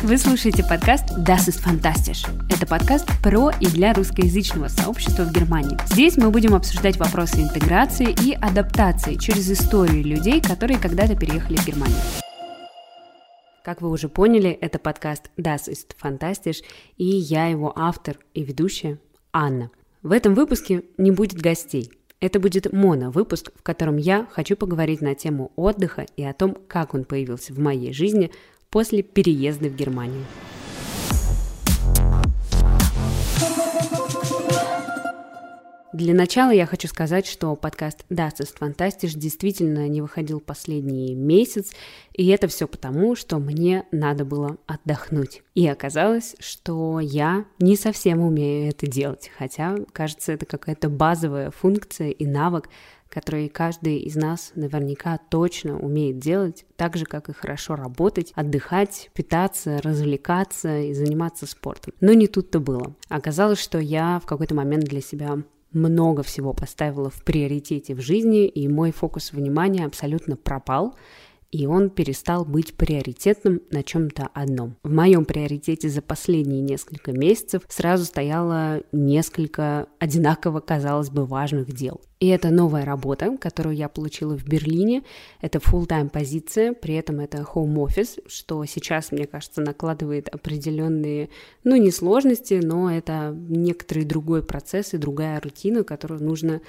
Вы слушаете подкаст Das ist fantastisch. Это подкаст про и для русскоязычного сообщества в Германии. Здесь мы будем обсуждать вопросы интеграции и адаптации через историю людей, которые когда-то переехали в Германию. Как вы уже поняли, это подкаст Das ist fantastisch, и я его автор и ведущая Анна. В этом выпуске не будет гостей. Это будет моно-выпуск, в котором я хочу поговорить на тему отдыха и о том, как он появился в моей жизни после переезда в Германию. Для начала я хочу сказать, что подкаст Das ist fantastisch действительно не выходил последний месяц, и это все потому, что мне надо было отдохнуть. И оказалось, что я не совсем умею это делать, хотя, кажется, это какая-то базовая функция и навык, который каждый из нас наверняка точно умеет делать, так же, как и хорошо работать, отдыхать, питаться, развлекаться и заниматься спортом. Но не тут-то было. Оказалось, что я в какой-то момент для себя много всего поставила в приоритете в жизни, и мой фокус внимания абсолютно пропал, и он перестал быть приоритетным на чем-то одном. В моем приоритете за последние несколько месяцев сразу стояло несколько одинаково, казалось бы, важных дел. И это новая работа, которую я получила в Берлине. Это full-time позиция, при этом это home office, что сейчас, мне кажется, накладывает определенные, ну, не сложности, но это некоторый другой процесс и другая рутина, которую нужно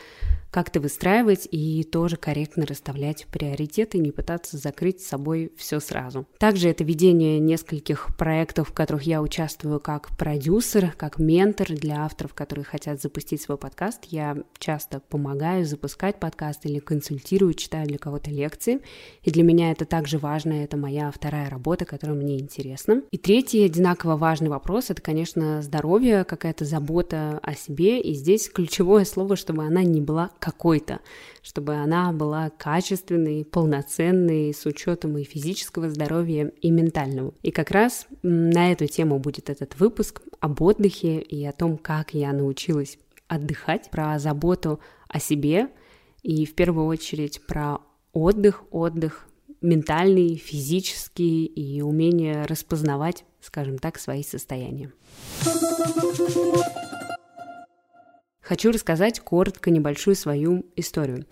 как-то выстраивать и тоже корректно расставлять приоритеты, не пытаться закрыть с собой все сразу. Также это ведение нескольких проектов, в которых я участвую как продюсер, как ментор для авторов, которые хотят запустить свой подкаст. Я часто помогаю помогаю запускать подкаст или консультирую, читаю для кого-то лекции. И для меня это также важно, это моя вторая работа, которая мне интересна. И третий одинаково важный вопрос — это, конечно, здоровье, какая-то забота о себе. И здесь ключевое слово, чтобы она не была какой-то, чтобы она была качественной, полноценной, с учетом и физического здоровья, и ментального. И как раз на эту тему будет этот выпуск об отдыхе и о том, как я научилась отдыхать, про заботу о себе и в первую очередь про отдых, отдых ментальный, физический и умение распознавать, скажем так, свои состояния. Хочу рассказать коротко небольшую свою историю.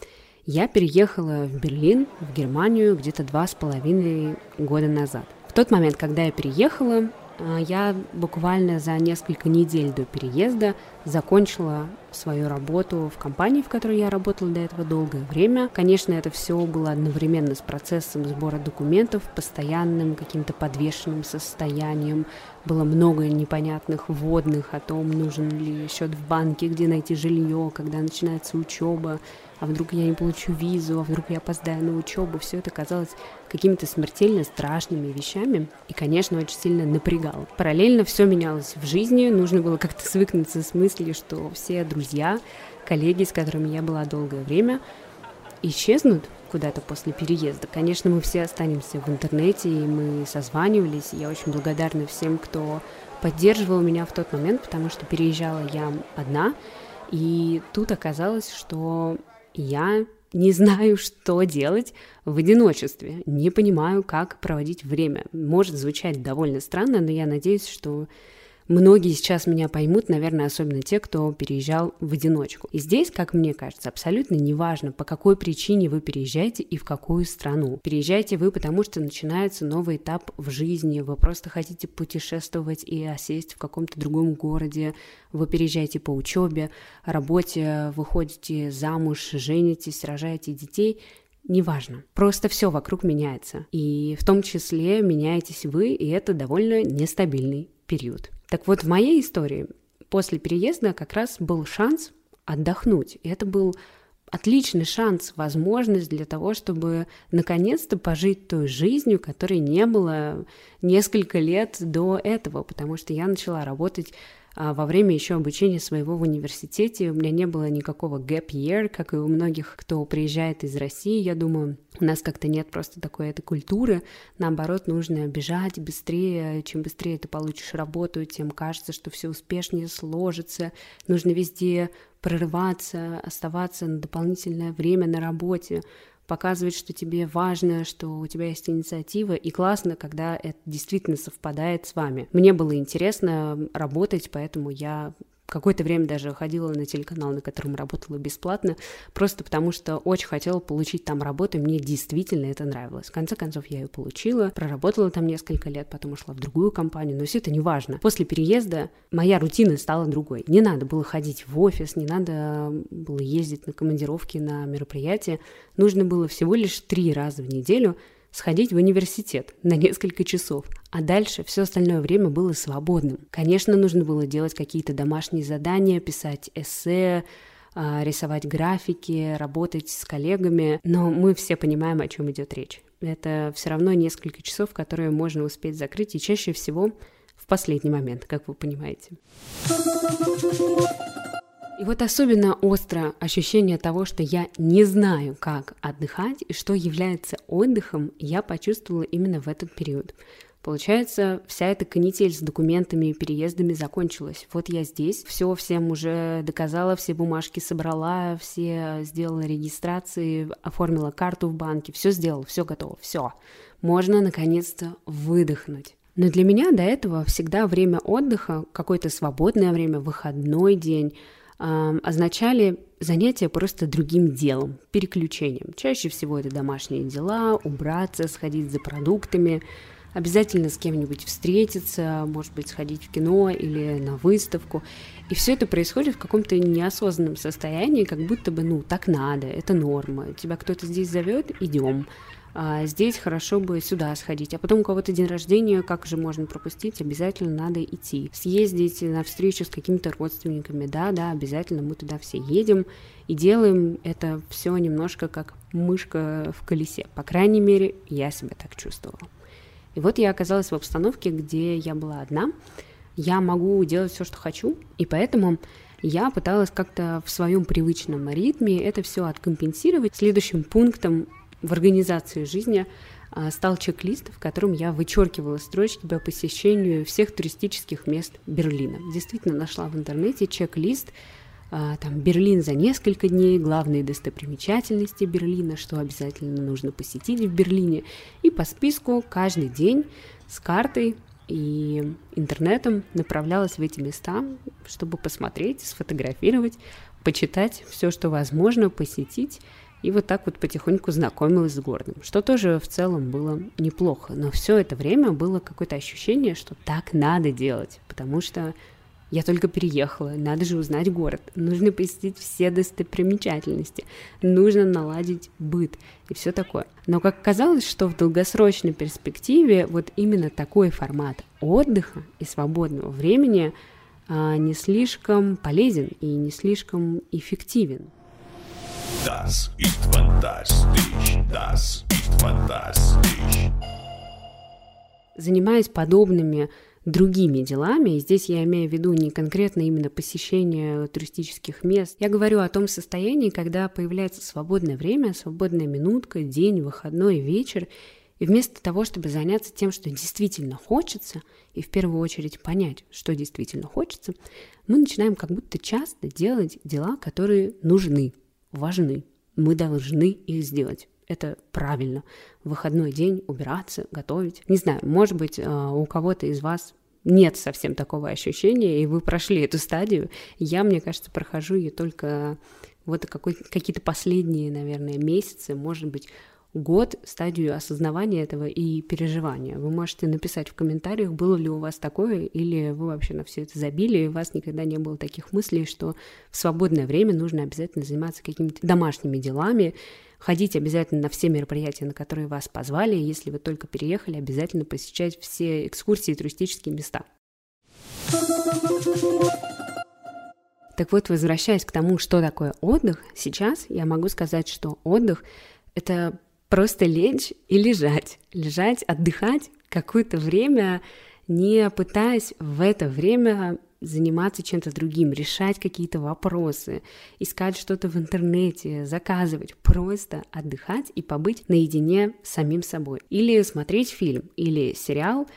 Я переехала в Берлин, в Германию, где-то два с половиной года назад. В тот момент, когда я переехала, я буквально за несколько недель до переезда закончила свою работу в компании, в которой я работала до этого долгое время. Конечно, это все было одновременно с процессом сбора документов, постоянным каким-то подвешенным состоянием. Было много непонятных вводных о том, нужен ли счет в банке, где найти жилье, когда начинается учеба, а вдруг я не получу визу, а вдруг я опоздаю на учебу. Все это казалось какими-то смертельно страшными вещами и, конечно, очень сильно напрягало. Параллельно все менялось в жизни, нужно было как-то свыкнуться с мыслью, что все друзья, коллеги, с которыми я была долгое время, исчезнут куда-то после переезда. Конечно, мы все останемся в интернете, и мы созванивались. Я очень благодарна всем, кто поддерживал меня в тот момент, потому что переезжала я одна. И тут оказалось, что я не знаю, что делать в одиночестве, не понимаю, как проводить время. Может звучать довольно странно, но я надеюсь, что Многие сейчас меня поймут, наверное, особенно те, кто переезжал в одиночку. И здесь, как мне кажется, абсолютно неважно, по какой причине вы переезжаете и в какую страну. Переезжаете вы, потому что начинается новый этап в жизни, вы просто хотите путешествовать и осесть в каком-то другом городе, вы переезжаете по учебе, работе, выходите замуж, женитесь, рожаете детей, неважно. Просто все вокруг меняется. И в том числе меняетесь вы, и это довольно нестабильный период. Так вот, в моей истории после переезда как раз был шанс отдохнуть. И это был отличный шанс, возможность для того, чтобы наконец-то пожить той жизнью, которой не было несколько лет до этого, потому что я начала работать а во время еще обучения своего в университете у меня не было никакого gap year, как и у многих, кто приезжает из России. Я думаю, у нас как-то нет просто такой этой культуры. Наоборот, нужно бежать быстрее. Чем быстрее ты получишь работу, тем кажется, что все успешнее сложится. Нужно везде прорываться, оставаться на дополнительное время на работе, показывать, что тебе важно, что у тебя есть инициатива, и классно, когда это действительно совпадает с вами. Мне было интересно работать, поэтому я какое-то время даже ходила на телеканал, на котором работала бесплатно, просто потому что очень хотела получить там работу, и мне действительно это нравилось. В конце концов, я ее получила, проработала там несколько лет, потом ушла в другую компанию, но все это не важно. После переезда моя рутина стала другой. Не надо было ходить в офис, не надо было ездить на командировки, на мероприятия. Нужно было всего лишь три раза в неделю сходить в университет на несколько часов, а дальше все остальное время было свободным. Конечно, нужно было делать какие-то домашние задания, писать эссе, а, рисовать графики, работать с коллегами, но мы все понимаем, о чем идет речь. Это все равно несколько часов, которые можно успеть закрыть, и чаще всего в последний момент, как вы понимаете. И вот особенно остро ощущение того, что я не знаю, как отдыхать и что является отдыхом, я почувствовала именно в этот период. Получается, вся эта канитель с документами и переездами закончилась. Вот я здесь, все всем уже доказала, все бумажки собрала, все сделала регистрации, оформила карту в банке, все сделала, все готово, все. Можно наконец-то выдохнуть. Но для меня до этого всегда время отдыха, какое-то свободное время, выходной день, означали занятия просто другим делом, переключением. Чаще всего это домашние дела, убраться, сходить за продуктами, обязательно с кем-нибудь встретиться, может быть, сходить в кино или на выставку. И все это происходит в каком-то неосознанном состоянии, как будто бы, ну, так надо, это норма. Тебя кто-то здесь зовет, идем а здесь хорошо бы сюда сходить, а потом у кого-то день рождения, как же можно пропустить, обязательно надо идти, съездить на встречу с какими-то родственниками, да, да, обязательно мы туда все едем и делаем это все немножко как мышка в колесе, по крайней мере, я себя так чувствовала. И вот я оказалась в обстановке, где я была одна, я могу делать все, что хочу, и поэтому я пыталась как-то в своем привычном ритме это все откомпенсировать. Следующим пунктом в организации жизни а, стал чек-лист, в котором я вычеркивала строчки по посещению всех туристических мест Берлина. Действительно нашла в интернете чек-лист, а, там Берлин за несколько дней, главные достопримечательности Берлина, что обязательно нужно посетить в Берлине. И по списку каждый день с картой и интернетом направлялась в эти места, чтобы посмотреть, сфотографировать, почитать все, что возможно, посетить и вот так вот потихоньку знакомилась с городом, что тоже в целом было неплохо. Но все это время было какое-то ощущение, что так надо делать, потому что я только переехала, надо же узнать город, нужно посетить все достопримечательности, нужно наладить быт и все такое. Но как казалось, что в долгосрочной перспективе вот именно такой формат отдыха и свободного времени а, не слишком полезен и не слишком эффективен. Das ist fantastisch, das ist fantastisch. Занимаясь подобными другими делами, и здесь я имею в виду не конкретно именно посещение туристических мест, я говорю о том состоянии, когда появляется свободное время, свободная минутка, день, выходной, вечер, и вместо того, чтобы заняться тем, что действительно хочется, и в первую очередь понять, что действительно хочется, мы начинаем как будто часто делать дела, которые нужны, важны. Мы должны их сделать. Это правильно. Выходной день убираться, готовить. Не знаю, может быть, э, у кого-то из вас нет совсем такого ощущения, и вы прошли эту стадию. Я, мне кажется, прохожу ее только вот какие-то последние, наверное, месяцы, может быть, год стадию осознавания этого и переживания. Вы можете написать в комментариях, было ли у вас такое, или вы вообще на все это забили, и у вас никогда не было таких мыслей, что в свободное время нужно обязательно заниматься какими-то домашними делами, ходить обязательно на все мероприятия, на которые вас позвали, если вы только переехали, обязательно посещать все экскурсии и туристические места. Так вот, возвращаясь к тому, что такое отдых, сейчас я могу сказать, что отдых — это просто лечь и лежать, лежать, отдыхать какое-то время, не пытаясь в это время заниматься чем-то другим, решать какие-то вопросы, искать что-то в интернете, заказывать, просто отдыхать и побыть наедине с самим собой. Или смотреть фильм или сериал.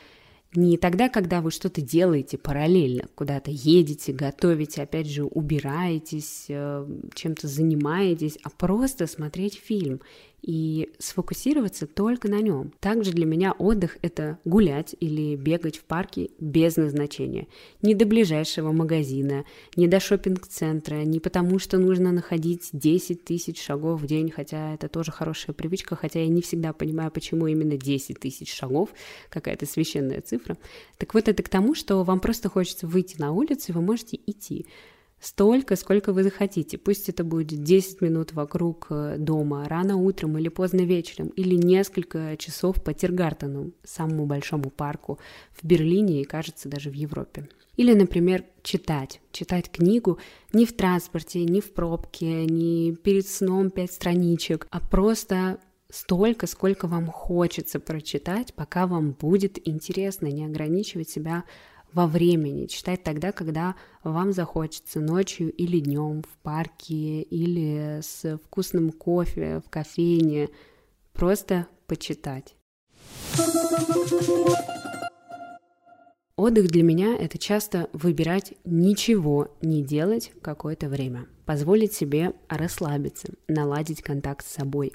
Не тогда, когда вы что-то делаете параллельно, куда-то едете, готовите, опять же, убираетесь, э, чем-то занимаетесь, а просто смотреть фильм и сфокусироваться только на нем. Также для меня отдых — это гулять или бегать в парке без назначения. Не до ближайшего магазина, не до шопинг-центра, не потому что нужно находить 10 тысяч шагов в день, хотя это тоже хорошая привычка, хотя я не всегда понимаю, почему именно 10 тысяч шагов, какая-то священная цифра. Так вот, это к тому, что вам просто хочется выйти на улицу, и вы можете идти столько, сколько вы захотите. Пусть это будет 10 минут вокруг э, дома, рано утром или поздно вечером, или несколько часов по Тиргартену, самому большому парку в Берлине и, кажется, даже в Европе. Или, например, читать. Читать книгу не в транспорте, не в пробке, не перед сном пять страничек, а просто столько, сколько вам хочется прочитать, пока вам будет интересно, не ограничивать себя во времени, читать тогда, когда вам захочется ночью или днем в парке, или с вкусным кофе в кофейне, просто почитать. Отдых для меня — это часто выбирать ничего не делать какое-то время, позволить себе расслабиться, наладить контакт с собой,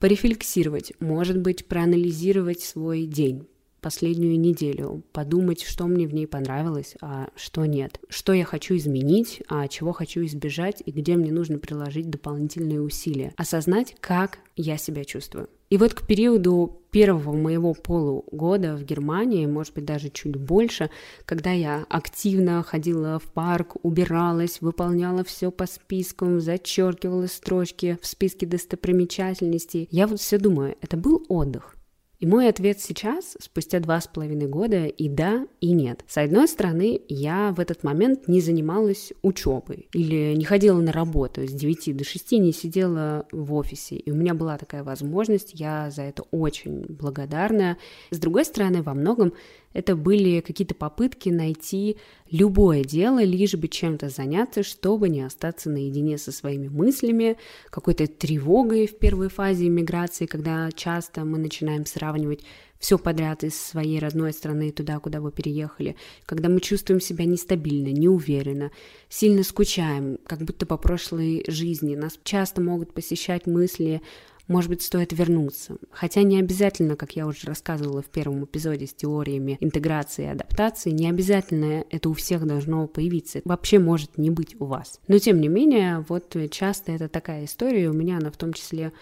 порефлексировать, может быть, проанализировать свой день, последнюю неделю, подумать, что мне в ней понравилось, а что нет, что я хочу изменить, а чего хочу избежать и где мне нужно приложить дополнительные усилия, осознать, как я себя чувствую. И вот к периоду первого моего полугода в Германии, может быть, даже чуть больше, когда я активно ходила в парк, убиралась, выполняла все по спискам, зачеркивала строчки в списке достопримечательностей, я вот все думаю, это был отдых. И мой ответ сейчас, спустя два с половиной года, и да, и нет. С одной стороны, я в этот момент не занималась учебой или не ходила на работу с 9 до 6, не сидела в офисе. И у меня была такая возможность, я за это очень благодарна. С другой стороны, во многом это были какие-то попытки найти любое дело, лишь бы чем-то заняться, чтобы не остаться наедине со своими мыслями, какой-то тревогой в первой фазе миграции, когда часто мы начинаем сравнивать все подряд из своей родной страны туда, куда вы переехали, когда мы чувствуем себя нестабильно, неуверенно, сильно скучаем, как будто по прошлой жизни. Нас часто могут посещать мысли может быть, стоит вернуться. Хотя не обязательно, как я уже рассказывала в первом эпизоде с теориями интеграции и адаптации, не обязательно это у всех должно появиться. вообще может не быть у вас. Но тем не менее, вот часто это такая история, у меня она в том числе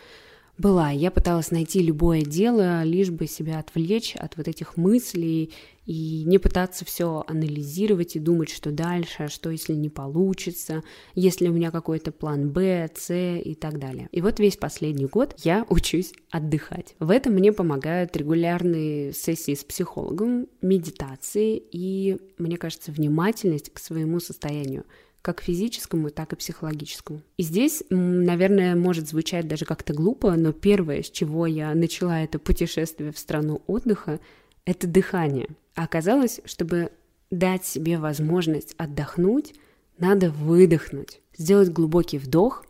была. Я пыталась найти любое дело, лишь бы себя отвлечь от вот этих мыслей и не пытаться все анализировать и думать, что дальше, а что если не получится, если у меня какой-то план Б, С и так далее. И вот весь последний год я учусь отдыхать. В этом мне помогают регулярные сессии с психологом, медитации и, мне кажется, внимательность к своему состоянию как физическому, так и психологическому. И здесь, наверное, может звучать даже как-то глупо, но первое, с чего я начала это путешествие в страну отдыха, это дыхание. А оказалось, чтобы дать себе возможность отдохнуть, надо выдохнуть, сделать глубокий вдох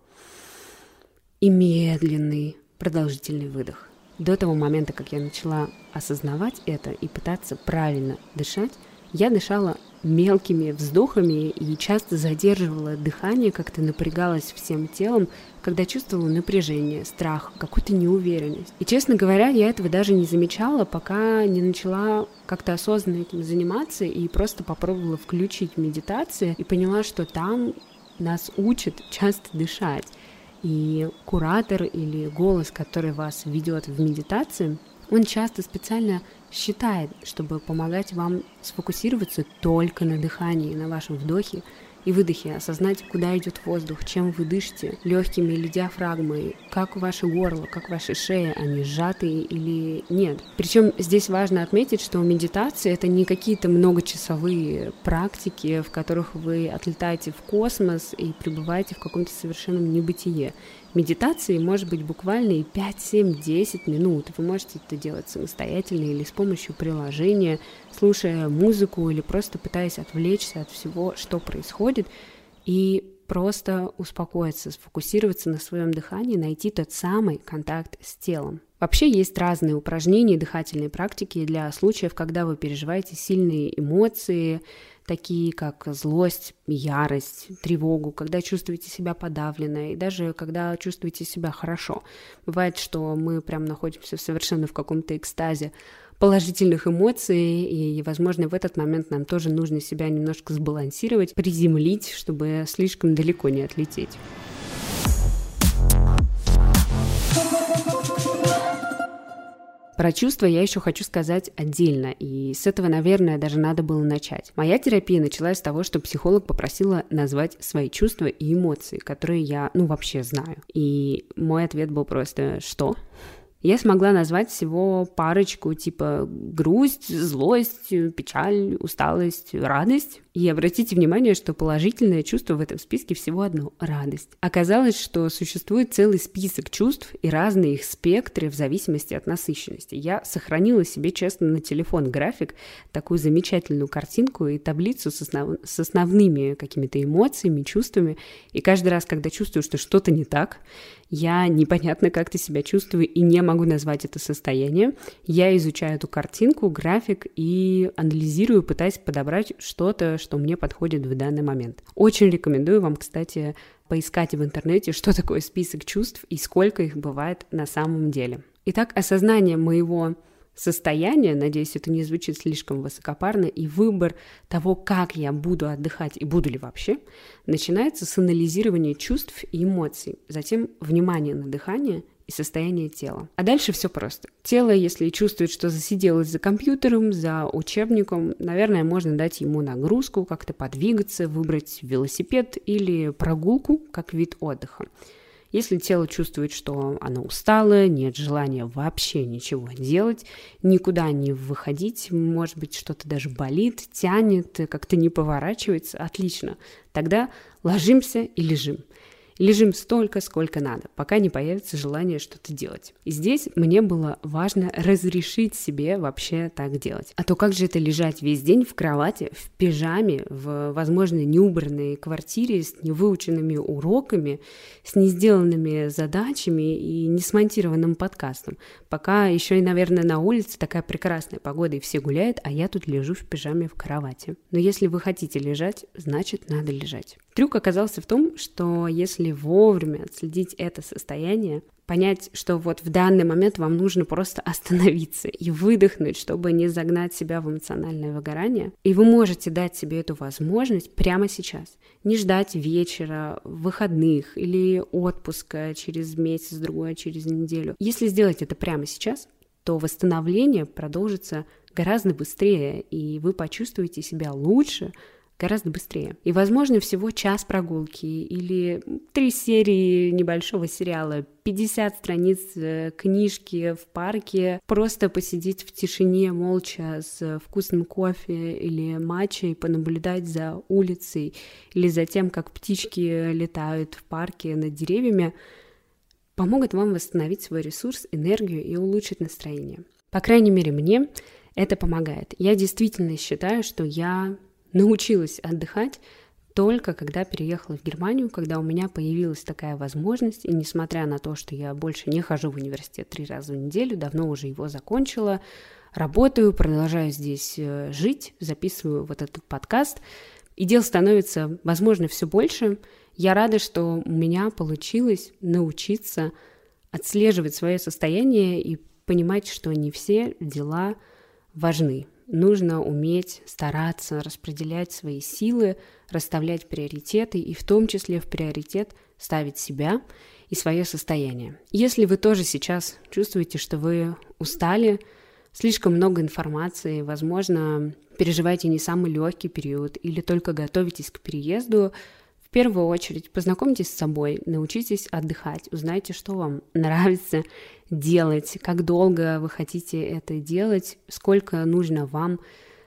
и медленный продолжительный выдох. До того момента, как я начала осознавать это и пытаться правильно дышать, я дышала мелкими вздохами и часто задерживала дыхание, как-то напрягалась всем телом, когда чувствовала напряжение, страх, какую-то неуверенность. И, честно говоря, я этого даже не замечала, пока не начала как-то осознанно этим заниматься и просто попробовала включить медитацию и поняла, что там нас учат часто дышать. И куратор или голос, который вас ведет в медитации, он часто специально считает, чтобы помогать вам сфокусироваться только на дыхании, на вашем вдохе и выдохе, осознать, куда идет воздух, чем вы дышите, легкими или диафрагмой, как ваше горло, как ваши шеи, они сжатые или нет. Причем здесь важно отметить, что медитация это не какие-то многочасовые практики, в которых вы отлетаете в космос и пребываете в каком-то совершенном небытие. Медитации может быть буквально и 5, 7, 10 минут. Вы можете это делать самостоятельно или с помощью приложения, слушая музыку или просто пытаясь отвлечься от всего, что происходит, и просто успокоиться, сфокусироваться на своем дыхании, найти тот самый контакт с телом. Вообще есть разные упражнения дыхательные практики для случаев, когда вы переживаете сильные эмоции, такие как злость, ярость, тревогу, когда чувствуете себя подавленной, и даже когда чувствуете себя хорошо. Бывает, что мы прям находимся совершенно в каком-то экстазе положительных эмоций, и, возможно, в этот момент нам тоже нужно себя немножко сбалансировать, приземлить, чтобы слишком далеко не отлететь. Про чувства я еще хочу сказать отдельно, и с этого, наверное, даже надо было начать. Моя терапия началась с того, что психолог попросила назвать свои чувства и эмоции, которые я, ну, вообще знаю. И мой ответ был просто «что?». Я смогла назвать всего парочку, типа грусть, злость, печаль, усталость, радость. И обратите внимание, что положительное чувство в этом списке всего одно – радость. Оказалось, что существует целый список чувств и разные их спектры в зависимости от насыщенности. Я сохранила себе, честно, на телефон график, такую замечательную картинку и таблицу с, основ... с основными какими-то эмоциями, чувствами. И каждый раз, когда чувствую, что что-то не так, я непонятно как-то себя чувствую и не могу назвать это состояние, я изучаю эту картинку, график и анализирую, пытаясь подобрать что-то, что мне подходит в данный момент. Очень рекомендую вам, кстати, поискать в интернете, что такое список чувств и сколько их бывает на самом деле. Итак, осознание моего состояния, надеюсь, это не звучит слишком высокопарно, и выбор того, как я буду отдыхать и буду ли вообще, начинается с анализирования чувств и эмоций, затем внимание на дыхание и состояние тела. А дальше все просто. Тело, если чувствует, что засиделось за компьютером, за учебником, наверное, можно дать ему нагрузку, как-то подвигаться, выбрать велосипед или прогулку как вид отдыха. Если тело чувствует, что оно устало, нет желания вообще ничего делать, никуда не выходить, может быть, что-то даже болит, тянет, как-то не поворачивается, отлично. Тогда ложимся и лежим. Лежим столько, сколько надо, пока не появится желание что-то делать. И здесь мне было важно разрешить себе вообще так делать. А то как же это лежать весь день в кровати, в пижаме, в, возможно, неубранной квартире с невыученными уроками, с несделанными задачами и несмонтированным подкастом, пока еще и, наверное, на улице такая прекрасная погода и все гуляют, а я тут лежу в пижаме в кровати. Но если вы хотите лежать, значит надо лежать. Трюк оказался в том, что если вовремя отследить это состояние, понять, что вот в данный момент вам нужно просто остановиться и выдохнуть, чтобы не загнать себя в эмоциональное выгорание. И вы можете дать себе эту возможность прямо сейчас. Не ждать вечера, выходных или отпуска через месяц, другой, через неделю. Если сделать это прямо сейчас, то восстановление продолжится гораздо быстрее, и вы почувствуете себя лучше, гораздо быстрее. И, возможно, всего час прогулки или три серии небольшого сериала, 50 страниц э, книжки в парке, просто посидеть в тишине молча с вкусным кофе или матчей, понаблюдать за улицей или за тем, как птички летают в парке над деревьями, помогут вам восстановить свой ресурс, энергию и улучшить настроение. По крайней мере, мне это помогает. Я действительно считаю, что я научилась отдыхать только когда переехала в Германию, когда у меня появилась такая возможность, и несмотря на то, что я больше не хожу в университет три раза в неделю, давно уже его закончила, работаю, продолжаю здесь э, жить, записываю вот этот подкаст, и дел становится, возможно, все больше. Я рада, что у меня получилось научиться отслеживать свое состояние и понимать, что не все дела важны нужно уметь стараться распределять свои силы, расставлять приоритеты и в том числе в приоритет ставить себя и свое состояние. Если вы тоже сейчас чувствуете, что вы устали, слишком много информации, возможно, переживаете не самый легкий период или только готовитесь к переезду, в первую очередь познакомьтесь с собой, научитесь отдыхать, узнайте, что вам нравится делать, как долго вы хотите это делать, сколько нужно вам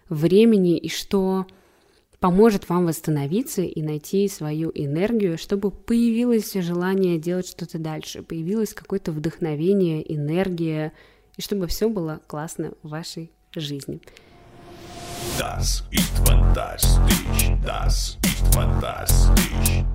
времени и что поможет вам восстановиться и найти свою энергию, чтобы появилось желание делать что-то дальше, появилось какое-то вдохновение, энергия, и чтобы все было классно в вашей жизни. Das ist fantastisch, das fantastisch.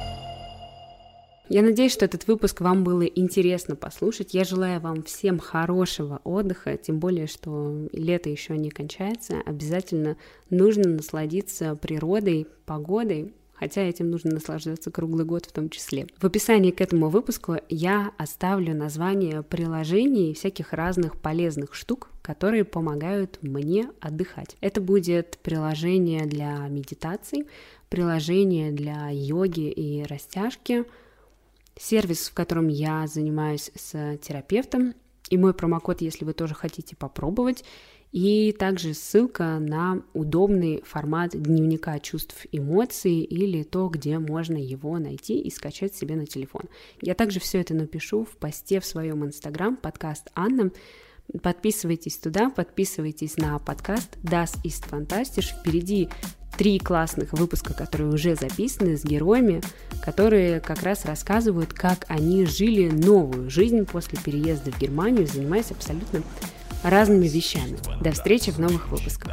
Я надеюсь, что этот выпуск вам было интересно послушать. Я желаю вам всем хорошего отдыха, тем более, что лето еще не кончается. Обязательно нужно насладиться природой, погодой, хотя этим нужно наслаждаться круглый год в том числе. В описании к этому выпуску я оставлю название приложений и всяких разных полезных штук, которые помогают мне отдыхать. Это будет приложение для медитаций, приложение для йоги и растяжки – сервис, в котором я занимаюсь с терапевтом, и мой промокод, если вы тоже хотите попробовать, и также ссылка на удобный формат дневника чувств эмоций или то, где можно его найти и скачать себе на телефон. Я также все это напишу в посте в своем инстаграм, подкаст Анна. Подписывайтесь туда, подписывайтесь на подкаст Das ist fantastisch. Впереди три классных выпуска, которые уже записаны с героями, которые как раз рассказывают, как они жили новую жизнь после переезда в Германию, занимаясь абсолютно разными вещами. До встречи в новых выпусках.